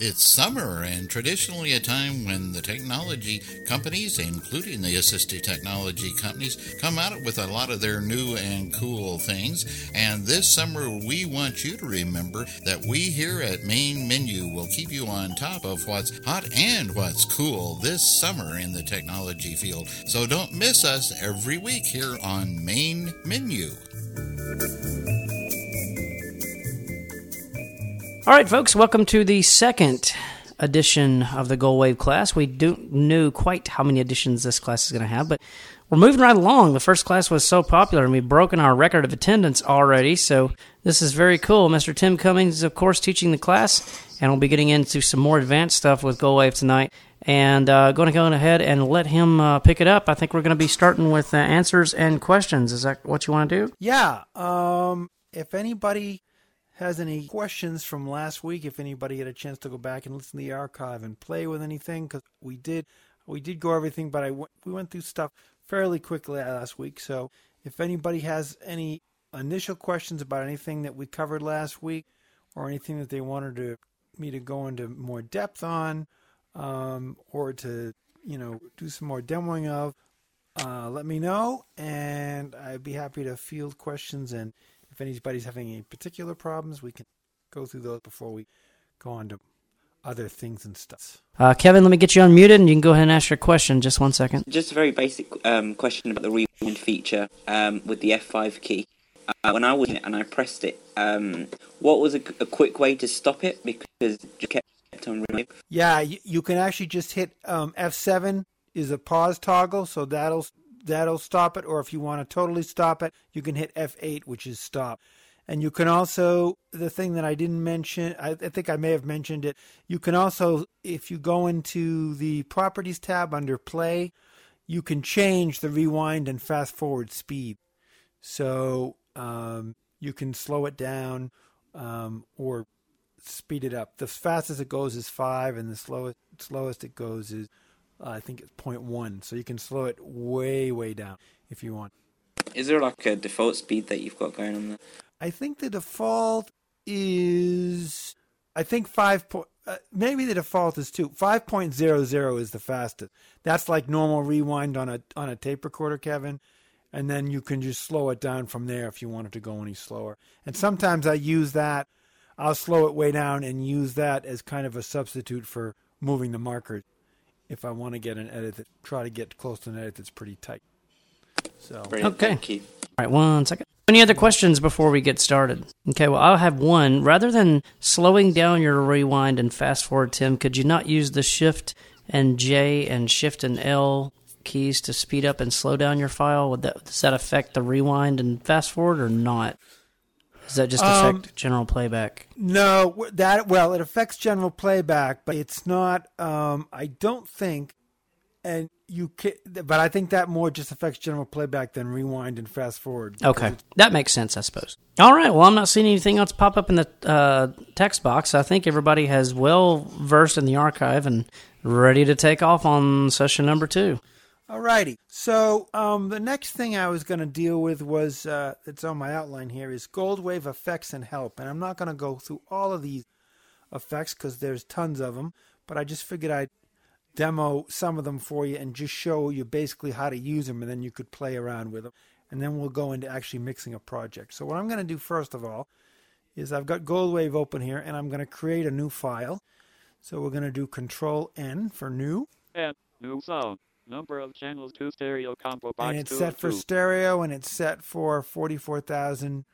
It's summer and traditionally a time when the technology companies, including the assistive technology companies, come out with a lot of their new and cool things. And this summer, we want you to remember that we here at Main Menu will keep you on top of what's hot and what's cool this summer in the technology field. So don't miss us every week here on Main Menu. All right, folks, welcome to the second edition of the GoldWave class. We don't know quite how many editions this class is going to have, but we're moving right along. The first class was so popular, and we've broken our record of attendance already, so this is very cool. Mr. Tim Cummings is, of course, teaching the class, and we'll be getting into some more advanced stuff with GoldWave tonight. And uh, going to go ahead and let him uh, pick it up. I think we're going to be starting with uh, answers and questions. Is that what you want to do? Yeah. Um, if anybody has any questions from last week, if anybody had a chance to go back and listen to the archive and play with anything, because we did, we did go everything, but I w- we went through stuff fairly quickly last week. So if anybody has any initial questions about anything that we covered last week, or anything that they wanted to, me to go into more depth on, um, or to you know do some more demoing of, uh, let me know, and I'd be happy to field questions and if anybody's having any particular problems, we can go through those before we go on to other things and stuff. Uh, Kevin, let me get you unmuted, and you can go ahead and ask your question. Just one second. Just a very basic um, question about the rewind feature um, with the F5 key. Uh, when I was in it and I pressed it, um, what was a, a, quick way to stop it? Because it kept on ringing. Yeah, you, you, can actually just hit um, F7 is a pause toggle, so that'll that'll stop it. Or if you want to totally stop it, you can hit F8, which is stop. And you can also, the thing that I didn't mention, I, I, think I may have mentioned it. You can also, if you go into the properties tab under play, you can change the rewind and fast forward speed. So um, you can slow it down um, or speed it up. The fastest it goes is five, and the slowest slowest it goes is uh, I think it's 0.1. So you can slow it way, way down if you want. Is there like a default speed that you've got going on there? I think the default is, I think 5. Po- uh, maybe the default is 2. 5.00 is the fastest. That's like normal rewind on a on a tape recorder, Kevin. And then you can just slow it down from there if you want it to go any slower. And sometimes I use that. I'll slow it way down and use that as kind of a substitute for moving the marker if I want to get an edit that try to get close to an edit that's pretty tight. So Brilliant. okay. Thank you. All right, one second. Any other questions before we get started? Okay, well, I'll have one. Rather than slowing down your rewind and fast forward, Tim, could you not use the Shift and J and Shift and L keys to speed up and slow down your file? Would that does that affect the rewind and fast forward or not? Does that just affect um, general playback? No, that well, it affects general playback, but it's not. Um, I don't think, and you can, but I think that more just affects general playback than rewind and fast forward. Okay, that makes sense, I suppose. All right, well, I'm not seeing anything else pop up in the uh, text box. I think everybody has well versed in the archive and ready to take off on session number two. Alrighty. So um, the next thing I was going to deal with was uh, it's on my outline here is GoldWave effects and help, and I'm not going to go through all of these effects because there's tons of them, but I just figured I'd demo some of them for you and just show you basically how to use them, and then you could play around with them, and then we'll go into actually mixing a project. So what I'm going to do first of all is I've got GoldWave open here, and I'm going to create a new file. So we're going to do Control N for new. And new sound. Number of channels to stereo combo box and it's set for two. stereo and it's set for 44,000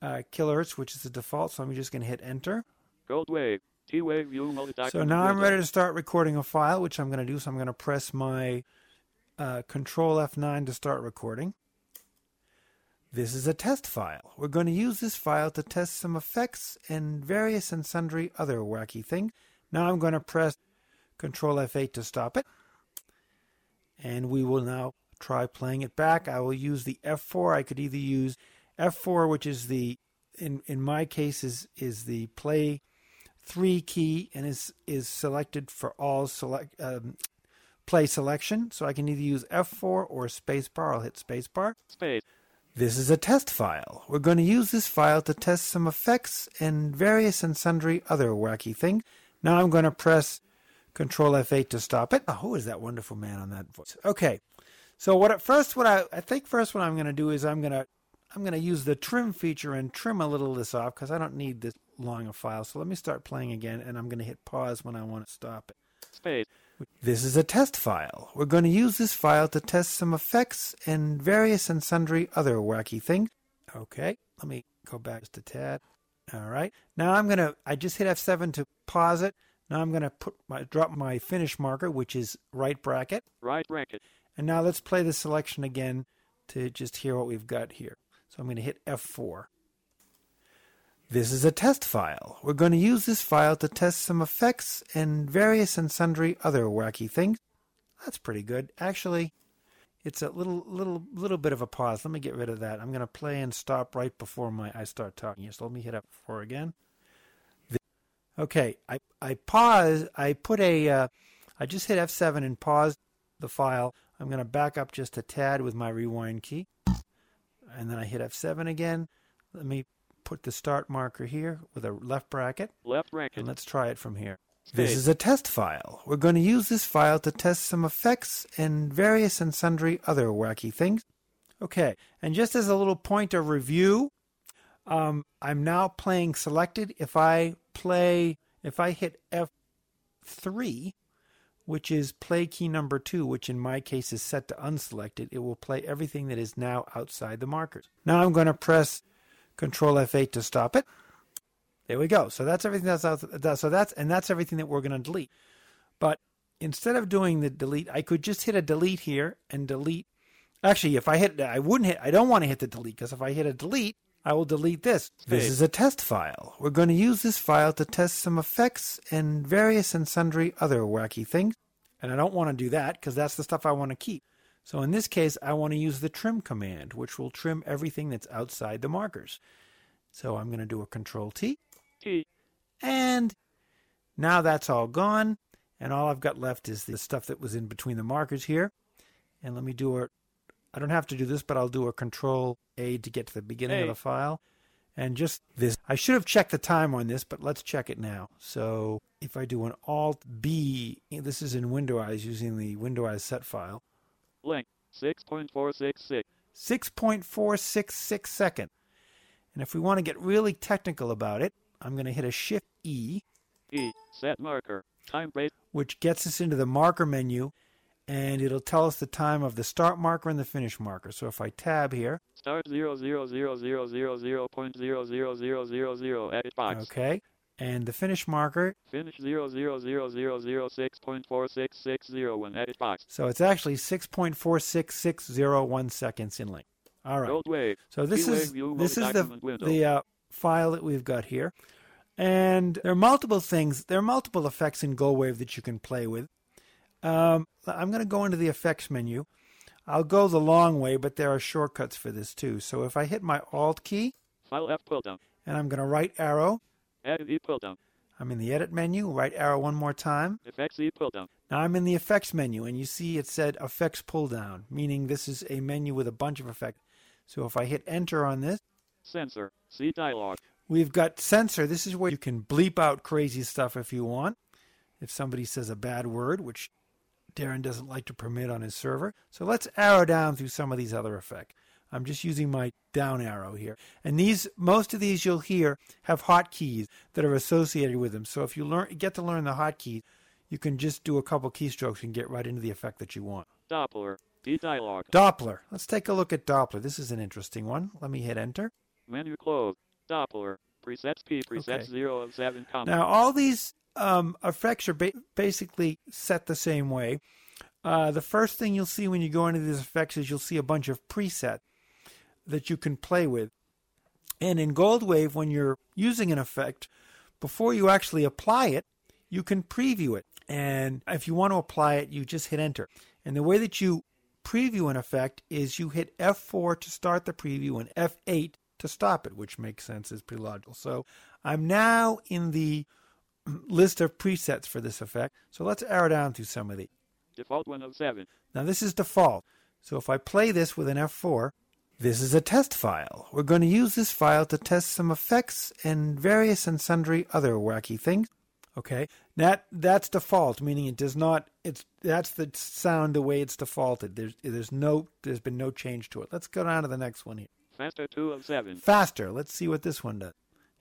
uh, kilohertz, which is the default. So I'm just going to hit enter. GoldWave. T wave view multi So now I'm ready to start recording a file, which I'm going to do. So I'm going to press my uh, Control F9 to start recording. This is a test file. We're going to use this file to test some effects and various and sundry other wacky things. Now I'm going to press Control F8 to stop it. And we will now try playing it back. I will use the F4. I could either use F4, which is the in in my case is is the play three key and is is selected for all select um, play selection. So I can either use F4 or spacebar. I'll hit spacebar. Space. This is a test file. We're going to use this file to test some effects and various and sundry other wacky things. Now I'm going to press Control F8 to stop it. Oh, who is that wonderful man on that voice? Okay. So what at first what I I think first what I'm going to do is I'm going to I'm going to use the trim feature and trim a little of this off because I don't need this long a file. So let me start playing again and I'm going to hit pause when I want to stop it. Space. This is a test file. We're going to use this file to test some effects and various and sundry other wacky things. Okay, let me go back just a tad. All right. Now I'm going to, I just hit F7 to pause it. Now I'm going to put my, drop my finish marker, which is right bracket. Right bracket. And now let's play the selection again to just hear what we've got here. So I'm going to hit F4. This is a test file. We're going to use this file to test some effects and various and sundry other wacky things. That's pretty good. Actually, it's a little little little bit of a pause. Let me get rid of that. I'm going to play and stop right before my I start talking. So let me hit F4 again. Okay, I I pause. I put a uh, I just hit F7 and paused the file. I'm going to back up just a tad with my rewind key. And then I hit F7 again. Let me put the start marker here with a left bracket. Left bracket. And let's try it from here. This is a test file. We're going to use this file to test some effects and various and sundry other wacky things. Okay, and just as a little point of review, um, I'm now playing selected. If I play, if I hit F3, which is play key number two, which in my case is set to unselected, it will play everything that is now outside the markers. Now I'm going to press Control F8 to stop it. There we go. So that's everything that's out. So that's and that's everything that we're going to delete. But instead of doing the delete, I could just hit a delete here and delete. Actually, if I hit, I wouldn't hit. I don't want to hit the delete because if I hit a delete, I will delete this. This is a test file. We're going to use this file to test some effects and various and sundry other wacky things. And I don't want to do that because that's the stuff I want to keep. So in this case, I want to use the trim command, which will trim everything that's outside the markers. So I'm going to do a Control T. T. And now that's all gone. And all I've got left is the stuff that was in between the markers here. And let me do a, I don't have to do this, but I'll do a Control A to get to the beginning of the file. And just this, I should have checked the time on this, but let's check it now. So if I do an Alt B, this is in Windows using the Windows set file, Length. 6.466. 6.466 second. And if we want to get really technical about it, I'm going to hit a Shift E, E. Set marker. Time base. which gets us into the marker menu, and it'll tell us the time of the start marker and the finish marker. So if I tab here, Start 00000.0000000 edit box. okay, and the finish marker, Finish 0000006.4660 when edit box. so it's actually 6.46601 seconds in length. All right. Wave. So this is this is the window. the uh, file that we've got here, and there are multiple things. There are multiple effects in GoldWave that you can play with. Um, I'm going to go into the effects menu. I'll go the long way, but there are shortcuts for this too. So if I hit my Alt key File F pull down. and I'm going to right arrow, Edit E pull down. I'm in the edit menu. Right arrow one more time. Effects E pull down. Now I'm in the effects menu, and you see it said effects pull down, meaning this is a menu with a bunch of effects. So if I hit enter on this, Censor. C dialog. We've got censor. This is where you can bleep out crazy stuff if you want. If somebody says a bad word, which Darren doesn't like to permit on his server. So let's arrow down through some of these other effects. I'm just using my down arrow here. And these most of these you'll hear have hotkeys that are associated with them. So if you learn get to learn the hotkeys, you can just do a couple keystrokes and get right into the effect that you want. Doppler. D dialog. Doppler. Let's take a look at Doppler. This is an interesting one. Let me hit enter. Menu closed. Doppler. Presets P. Presets Okay. 0 of 7. Comma. Now, all these um, effects are ba- basically set the same way. Uh, the first thing you'll see when you go into these effects is you'll see a bunch of presets that you can play with. And in GoldWave, when you're using an effect, before you actually apply it, you can preview it. And if you want to apply it, you just hit enter. And the way that you preview an effect is you hit F4 to start the preview and F8 to stop it, which makes sense, is pretty logical. So I'm now in the <clears throat> list of presets for this effect. So let's arrow down through some of these. Default 1 of 7. Now this is default. So if I play this with an F4, this is a test file. We're going to use this file to test some effects and various and sundry other wacky things. Okay, that that's default, meaning it does not. It's that's the sound the way it's defaulted. There's there's no there's been no change to it. Let's go down to the next one here. Faster 2 of 7. Faster. Let's see what this one does.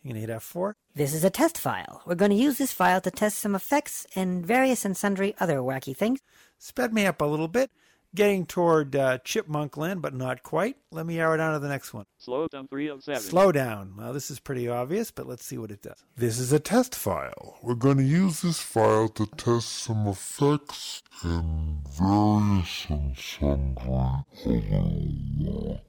You're gonna hit F4. This is a test file. We're going to use this file to test some effects and various and sundry other wacky things. Sped me up a little bit, getting toward uh, chipmunk land, but not quite. Let me arrow down to the next one. Slow down 3 of 7. Slow down. Well, this is pretty obvious, but let's see what it does. This is a test file. We're going to use this file to test some effects and various and sundry other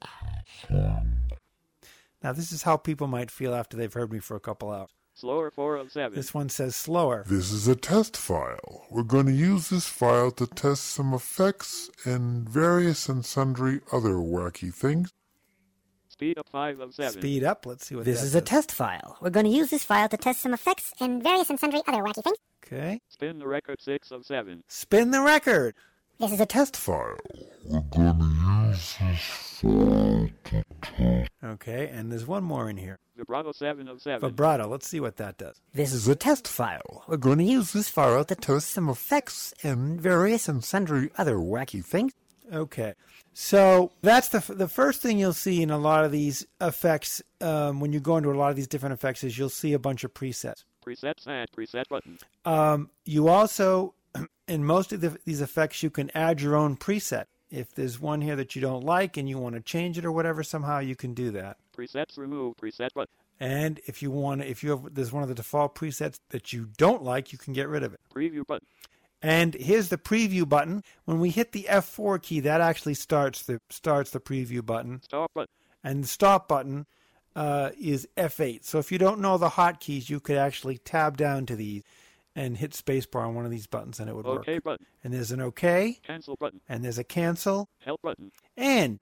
Now, this is how people might feel after they've heard me for a couple hours. Slower 4 of 7. This one says slower. This is a test file. We're going to use this file to test some effects and various and sundry other wacky things. Speed up 5 of 7. Speed up. Let's see what This that is a test file. We're going to use this file to test some effects and various and sundry other wacky things. Okay. Spin the record 6 of 7. Spin the record. This is a Test file. We're going to use this file to test. Okay, and there's one more in here. Vibrato 7 of 7. Vibrato. Let's see what that does. This is a test file. We're going to use this file to test some effects and various and sundry other wacky things. Okay, so that's the the first thing you'll see in a lot of these effects um, when you go into a lot of these different effects is you'll see a bunch of presets. Presets and preset button. Um, you also, in most of the, these effects, you can add your own preset. If there's one here that you don't like and you want to change it or whatever, somehow you can do that. Presets remove preset button. And if you want, if you have, there's one of the default presets that you don't like, you can get rid of it. Preview button. And here's the preview button. When we hit the F4 key, that actually starts the starts the preview button. Stop button. And the stop button uh, is F8. So if you don't know the hotkeys, you could actually tab down to these and hit spacebar on one of these buttons, and it would work. OK button. And there's an OK, Cancel button. and there's a cancel, Help button. and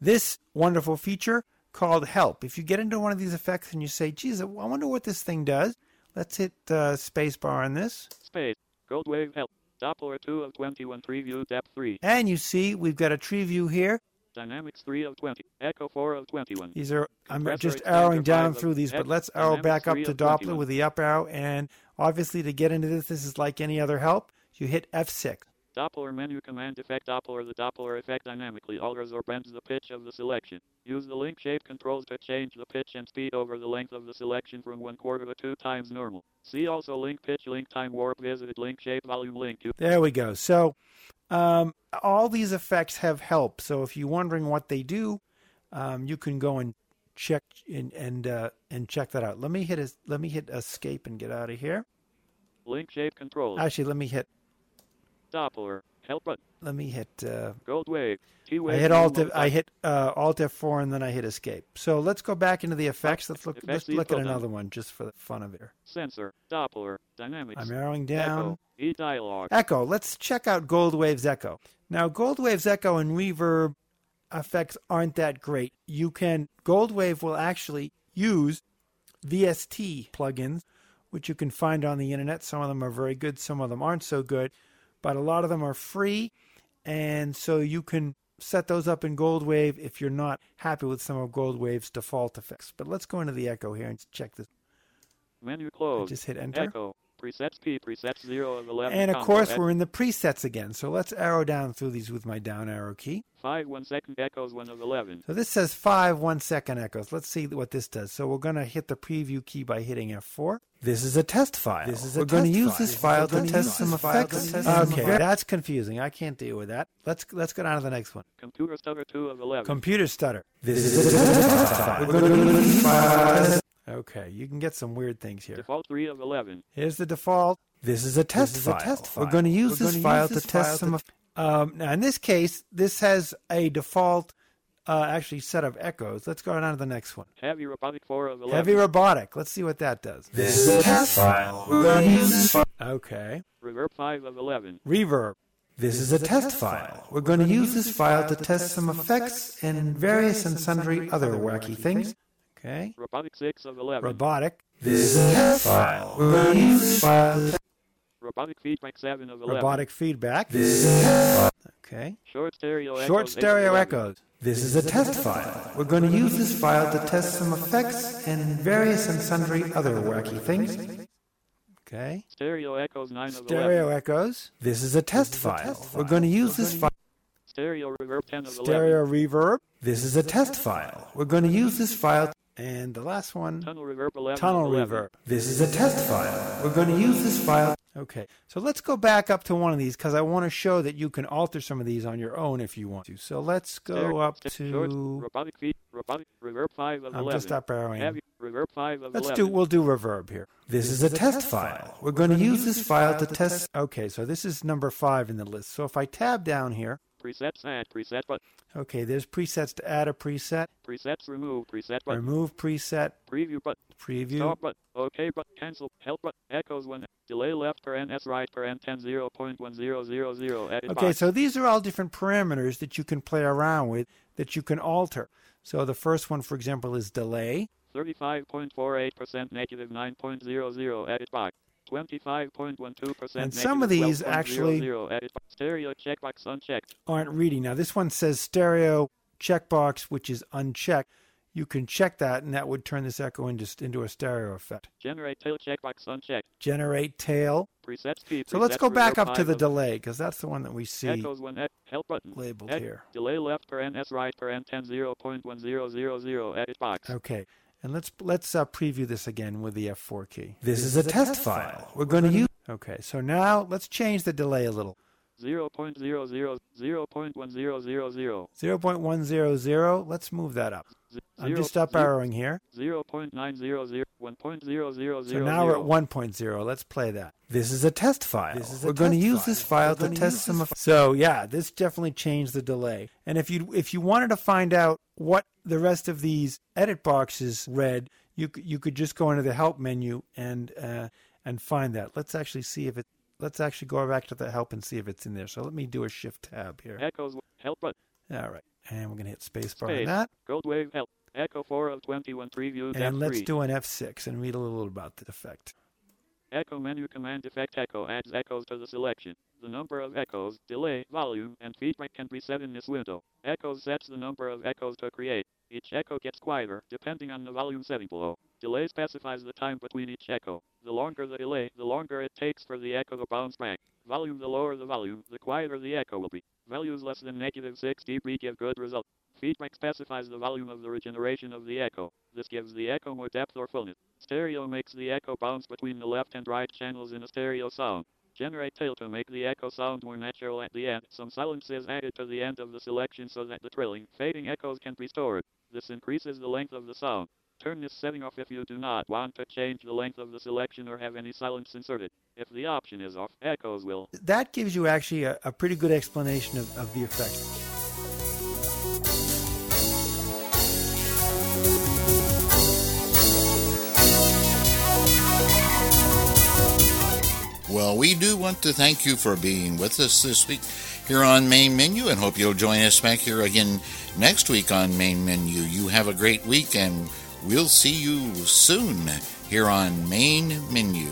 this wonderful feature called help. If you get into one of these effects and you say, geez, I wonder what this thing does, let's hit uh, spacebar on this. Space. GoldWave help. Doppler 2 of 21. Preview depth 3. And you see we've got a tree view here. Dynamics 3 of 20. Echo 4 of 21. These are I'm Compressor just arrowing down through these, but let's arrow back up to Doppler 21. with the up arrow. And obviously, to get into this, this is like any other help. You hit F6. Doppler menu command effect Doppler The Doppler effect dynamically alters or bends the pitch of the selection. Use the link shape controls to change the pitch and speed over the length of the selection from one quarter to two times normal. See also link pitch, link time warp, visited link shape, volume link. There we go. So um, all these effects have help. So if you're wondering what they do, um, you can go and check and and uh, and check that out. Let me hit a, let me hit escape and get out of here. Link shape controls. Actually, let me hit Doppler. Help button. let me hit. Uh, GoldWave. I hit Alt. I hit uh, Alt F4 and then I hit Escape. So let's go back into the effects. Let's look. Effects Let's look at another one just for the fun of it. Censor. Doppler. Dynamics. I'm arrowing down. Echo. E dialog. Echo. Let's check out GoldWave's Echo. Now, GoldWave's Echo and Reverb effects aren't that great. You can GoldWave will actually use VST plugins, which you can find on the internet. Some of them are very good, some of them aren't so good, but a lot of them are free, and so you can set those up in GoldWave if you're not happy with some of GoldWave's default effects. But let's go into the Echo here and check this. Menu closed. just hit enter. Echo. Presets P, presets 0 of 11. And of course, Ec- we're in the presets again. So let's arrow down through these with my down arrow key. 5 1 second echoes 1 of 11. So this says five one second echoes. Let's see what this does. So we're going to hit the preview key by hitting F4. This is a test file. This is a we're going to test use file. this file We're to gonna test use some this file to effects. test some Okay, that's confusing. I can't deal with that. Let's let's go down to the next one. Computer stutter 2 of 11. Computer stutter. This is a test file. We're going to use this file. to test- Okay, you can get some weird things here. Default 3 of 11. Here's the default. This is a test is a file. We're going to use We're this file use to test file some. to- Of, um, now, in this case, this has a default, uh, actually, set of echoes. Let's go on to the next one. Heavy robotic 4 of 11. Heavy robotic. Let's see what that does. This is a test file. We're going to use this file. Okay. Reverb 5 of 11. Reverb. This is a test file. We're going to use this file to test some effects and various and sundry other wacky things. Okay. Robotic 6 of 11. Robotic. This is a test file. We're going to use this file. Robotic feedback 7 of 11. Robotic feedback. This is a test file. Okay. Short stereo echoes. Short stereo echoes. This is a test file. We're going to use this file to test some effects and various and sundry other wacky things. Okay. Stereo echoes 9 of Stereo 11. echoes. This is a test file. We're going to use this file. Stereo reverb 10 of 11. Stereo reverb. This is a test file. We're going to use this file. And the last one, Tunnel reverb 11 tunnel 11. reverb. This is a test file. We're going to use this file. Okay, so let's go back up to one of these because I want to show that you can alter some of these on your own if you want to. So let's go Stereo- up to. robotic feed, robotic reverb 5 of I'm 11. just up arrowing. Reverb 5 of Let's 11. do. We'll do reverb here. This is a test file. We're going to use this file to test. Okay, so this is number five in the list. So if I tab down here, Presets add preset but okay, there's presets to add a preset, presets remove preset but remove preset, preview but preview. stop but okay but cancel. Help but echoes one. Delay left per n s right per n 10 0.1000 edit Okay, box. so these are all different parameters that you can play around with that you can alter. So the first one, for example, is delay. 35.48% negative 9.00 edit box 25.12% And some of these actually- stereo checkbox unchecked aren't reading. Now, this one says stereo checkbox, which is unchecked. You can check that, and that would turn this echo into, into a stereo effect. generate tail checkbox unchecked Generate tail. presets So let's go back up to the delay, because that's the one that we see. Echoes one ec- help button. labeled Ec- here. Delay left per n s right per n 10 0.1000 edit box. Okay, and let's let's uh, preview this again with the F4 key. This is a test file. We're going to use. Okay, so now let's change the delay a little. 0.00 0.1000 0.100. Let's move that up. I'm just up zero- arrowing here. 0.900 1.0000 So now we're at 1.0. Let's play that. This is a test file. We're going to use this file to test some. Of, so yeah, this definitely changed the delay. And if you if you wanted to find out what the rest of these edit boxes read, you you could just go into the help menu and uh, and find that. Let's actually see if it. Let's actually go back to the help and see if it's in there. So let me do a shift tab here. Echoes help button. All right, and we're going to hit spacebar on Space. that. GoldWave help. Echo 4 of 21 preview And let's F3. do an F6 and read a little about the effect. Echo menu command effect echo adds echoes to the selection. The number of echoes, delay, volume, and feedback can be set in this window. Echoes sets the number of echoes to create. Each echo gets quieter, depending on the volume setting below. Delay specifies the time between each echo. The longer the delay, the longer it takes for the echo to bounce back. Volume the lower the volume, the quieter the echo will be. Values less than negative 6 dB give good result. Feedback specifies the volume of the regeneration of the echo. This gives the echo more depth or fullness. Stereo makes the echo bounce between the left and right channels in a stereo sound. Generate tail to make the echo sound more natural at the end. Some silence is added to the end of the selection so that the trilling, fading echoes can be stored. This increases the length of the sound. Turn this setting off if you do not want to change the length of the selection or have any silence inserted. If the option is off, echoes will. That gives you actually a, a pretty good explanation of, of the effect. Well, we do want to thank you for being with us this week here on Main Menu and hope you'll join us back here again next week on Main Menu. You have a great week and We'll see you soon here on Main Menu.